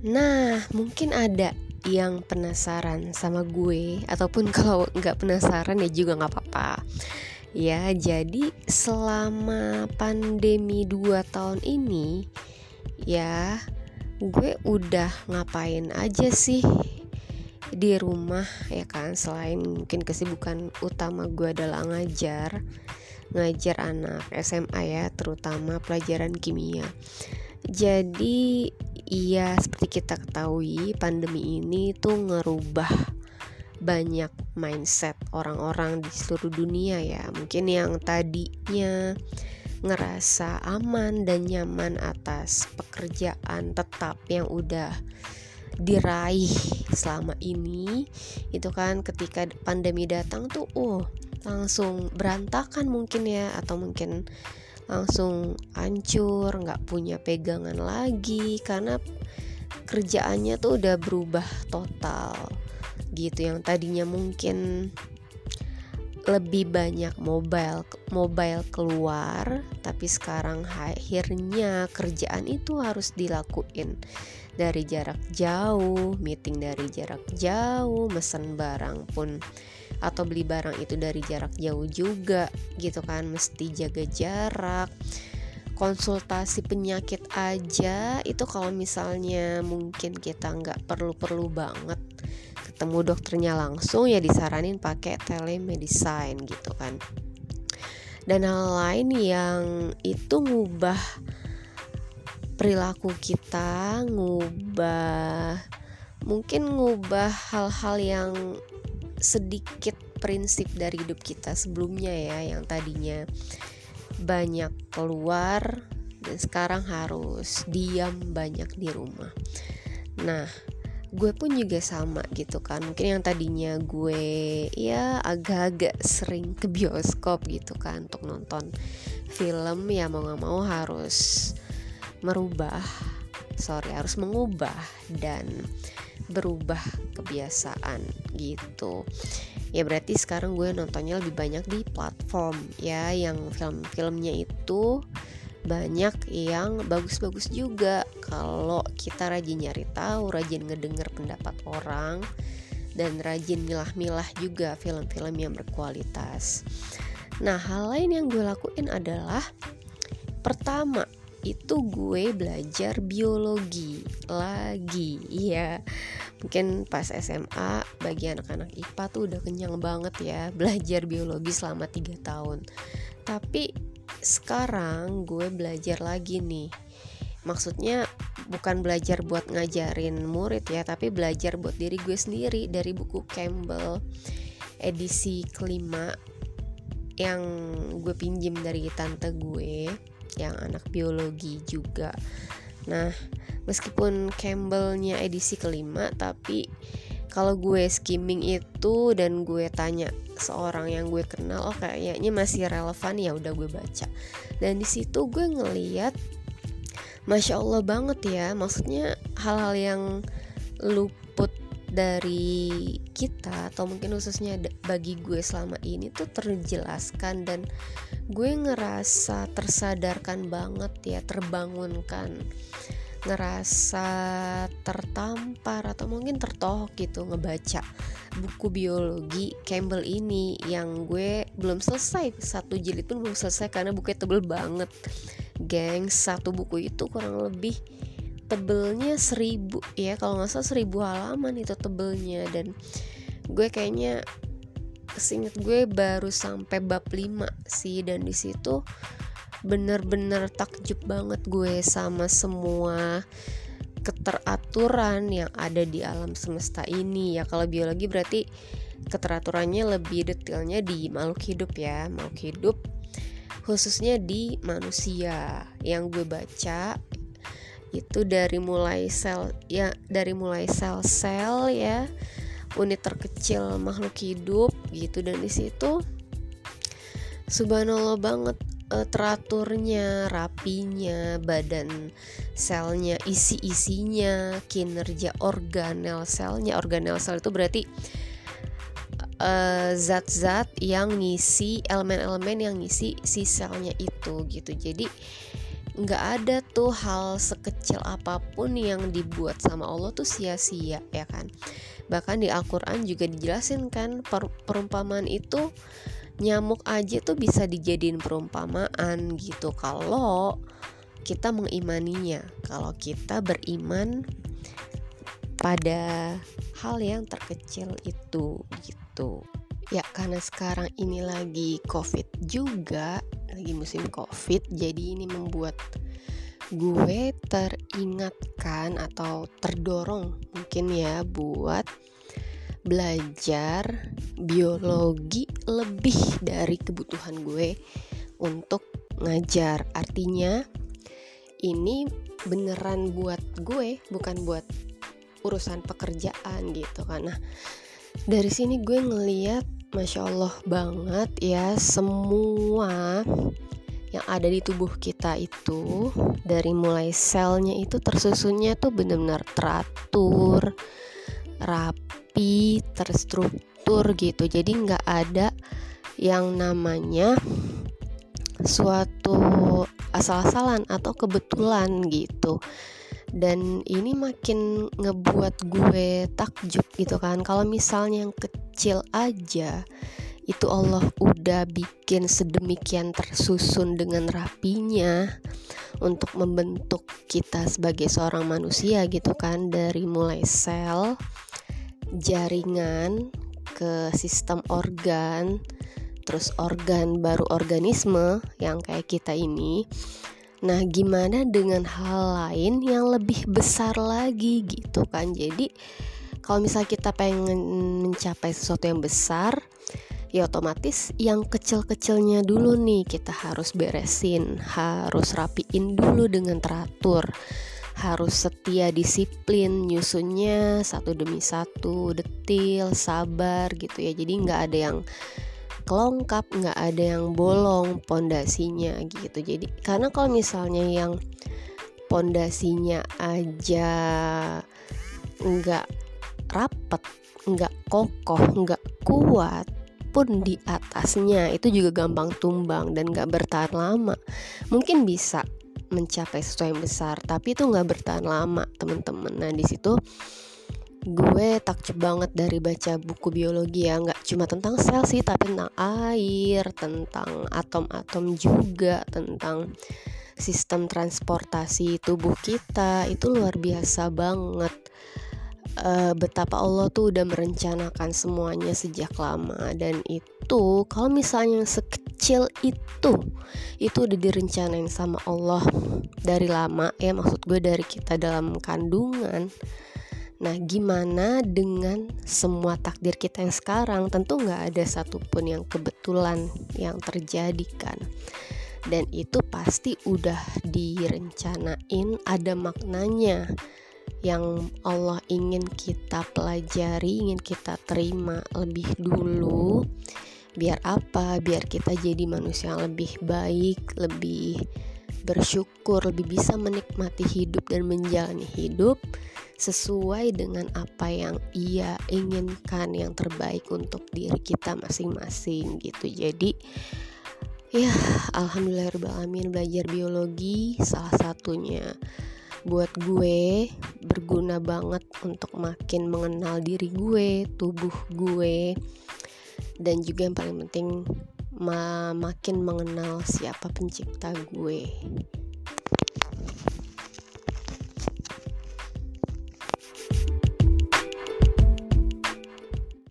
Nah, mungkin ada yang penasaran sama gue ataupun kalau nggak penasaran ya juga nggak apa-apa. Ya, jadi selama pandemi 2 tahun ini ya gue udah ngapain aja sih di rumah ya kan selain mungkin kesibukan utama gue adalah ngajar ngajar anak SMA ya terutama pelajaran kimia jadi iya seperti kita ketahui pandemi ini tuh ngerubah banyak mindset orang-orang di seluruh dunia ya. Mungkin yang tadinya ngerasa aman dan nyaman atas pekerjaan tetap yang udah diraih selama ini itu kan ketika pandemi datang tuh oh langsung berantakan mungkin ya atau mungkin langsung hancur nggak punya pegangan lagi karena kerjaannya tuh udah berubah total gitu. Yang tadinya mungkin lebih banyak mobile mobile keluar tapi sekarang akhirnya kerjaan itu harus dilakuin dari jarak jauh meeting dari jarak jauh mesen barang pun atau beli barang itu dari jarak jauh juga gitu kan. Mesti jaga jarak konsultasi penyakit aja. Itu kalau misalnya mungkin kita nggak perlu-perlu banget ketemu dokternya langsung ya disaranin pakai telemedicine gitu kan. Dan hal lain yang itu ngubah perilaku kita ngubah mungkin ngubah hal-hal yang sedikit prinsip dari hidup kita sebelumnya ya yang tadinya banyak keluar dan sekarang harus diam banyak di rumah. Nah, gue pun juga sama gitu kan. Mungkin yang tadinya gue ya agak-agak sering ke bioskop gitu kan untuk nonton film ya mau nggak mau harus merubah, sorry harus mengubah dan berubah kebiasaan gitu ya berarti sekarang gue nontonnya lebih banyak di platform ya yang film-filmnya itu banyak yang bagus-bagus juga kalau kita rajin nyari tahu, rajin ngedenger pendapat orang dan rajin milah-milah juga film-film yang berkualitas. Nah, hal lain yang gue lakuin adalah pertama itu gue belajar biologi lagi. Iya mungkin pas SMA bagi anak-anak IPA tuh udah kenyang banget ya belajar biologi selama 3 tahun. Tapi sekarang gue belajar lagi nih. Maksudnya bukan belajar buat ngajarin murid ya tapi belajar buat diri gue sendiri dari buku Campbell edisi kelima yang gue pinjem dari tante gue yang anak biologi juga. Nah meskipun Campbellnya edisi kelima tapi kalau gue skimming itu dan gue tanya seorang yang gue kenal oh kayaknya masih relevan ya udah gue baca. Dan di situ gue ngeliat masya allah banget ya maksudnya hal-hal yang luput dari kita atau mungkin khususnya bagi gue selama ini tuh terjelaskan dan gue ngerasa tersadarkan banget ya terbangunkan. Ngerasa tertampar atau mungkin tertohok gitu ngebaca buku biologi Campbell ini yang gue belum selesai. Satu jilid pun belum selesai karena bukunya tebel banget. Geng satu buku itu kurang lebih tebelnya seribu ya kalau nggak salah seribu halaman itu tebelnya. Dan gue kayaknya kesinget gue baru sampai bab 5 sih. Dan di situ bener-bener takjub banget gue sama semua keteraturan yang ada di alam semesta ini ya. Kalau biologi berarti keteraturannya lebih detailnya di makhluk hidup ya. Makhluk hidup khususnya di manusia. Yang gue baca itu dari mulai sel ya dari mulai sel-sel ya unit terkecil makhluk hidup gitu dan di situ subhanallah banget uh, teraturnya, rapinya, badan selnya, isi-isinya, kinerja organel selnya. Organel sel itu berarti eh, zat-zat uh, yang ngisi elemen-elemen yang ngisi si selnya itu gitu. Jadi nggak ada tuh hal sekecil apa pun yang dibuat sama Allah tuh sia-sia ya kan? Bahkan di Al-Quran juga dijelasin kan per perumpamaan itu nyamuk aja tuh bisa dijadiin perumpamaan gitu. Kalau kita mengimaninya kalau kita beriman pada hal yang terkecil itu gitu. Ya karena sekarang ini lagi covid juga lagi musim covid jadi ini membuat gue teringatkan atau terdorong mungkin ya buat belajar biologi lebih dari kebutuhan gue untuk ngajar. Artinya ini beneran buat gue bukan buat urusan pekerjaan gitu nah dari sini gue ngeliat masya allah banget ya semua yang ada di tubuh kita itu dari mulai selnya itu tersusunnya tuh benar-benar teratur rapi terstruktur gitu. Jadi nggak ada yang namanya suatu asal-asalan atau kebetulan gitu dan ini makin ngebuat gue takjub gitu kan. Kalau misalnya yang kecil aja itu Allah udah bikin sedemikian tersusun dengan rapinya untuk membentuk kita sebagai seorang manusia gitu kan. Dari mulai sel jaringan ke sistem organ terus organ baru organisme yang kayak kita ini Nah, gimana dengan hal lain yang lebih besar lagi gitu kan? Jadi, kalau misalnya kita pengen mencapai sesuatu yang besar, ya otomatis yang kecil-kecilnya dulu nih kita harus beresin, harus rapiin dulu dengan teratur. Harus setia disiplin nyusunnya satu demi satu, detil, sabar gitu ya. Jadi nggak ada yang kelongkap nggak ada yang bolong pondasinya gitu. Jadi karena kalau misalnya yang pondasinya aja nggak rapet nggak kokoh nggak kuat pun di atasnya itu juga gampang tumbang dan nggak bertahan lama. Mungkin bisa mencapai sesuatu yang besar tapi itu nggak bertahan lama teman-teman. Nah di situ gue takjub banget dari baca buku biologi ya. Nggak cuma tentang sel sih tapi tentang air tentang atom-atom juga tentang sistem transportasi tubuh kita. Itu luar biasa banget. E, betapa Allah tuh udah merencanakan semuanya sejak lama. Dan itu kalau misalnya sekecil itu itu udah direncanain sama Allah dari lama. Ya maksud gue dari kita dalam kandungan Nah, gimana dengan semua takdir kita yang sekarang? Tentu nggak ada satupun yang kebetulan yang terjadi kan. Dan itu pasti udah direncanain, ada maknanya yang Allah ingin kita pelajari, ingin kita terima lebih dulu. Biar apa? Biar kita jadi manusia yang lebih baik, lebih bersyukur, lebih bisa menikmati hidup dan menjalani hidup sesuai dengan apa yang ia inginkan yang terbaik untuk diri kita masing-masing gitu. Jadi ya alhamdulillahirobbilalamin belajar biologi salah satunya. Buat gue berguna banget untuk makin mengenal diri gue tubuh gue dan juga yang paling penting ma makin mengenal siapa pencipta gue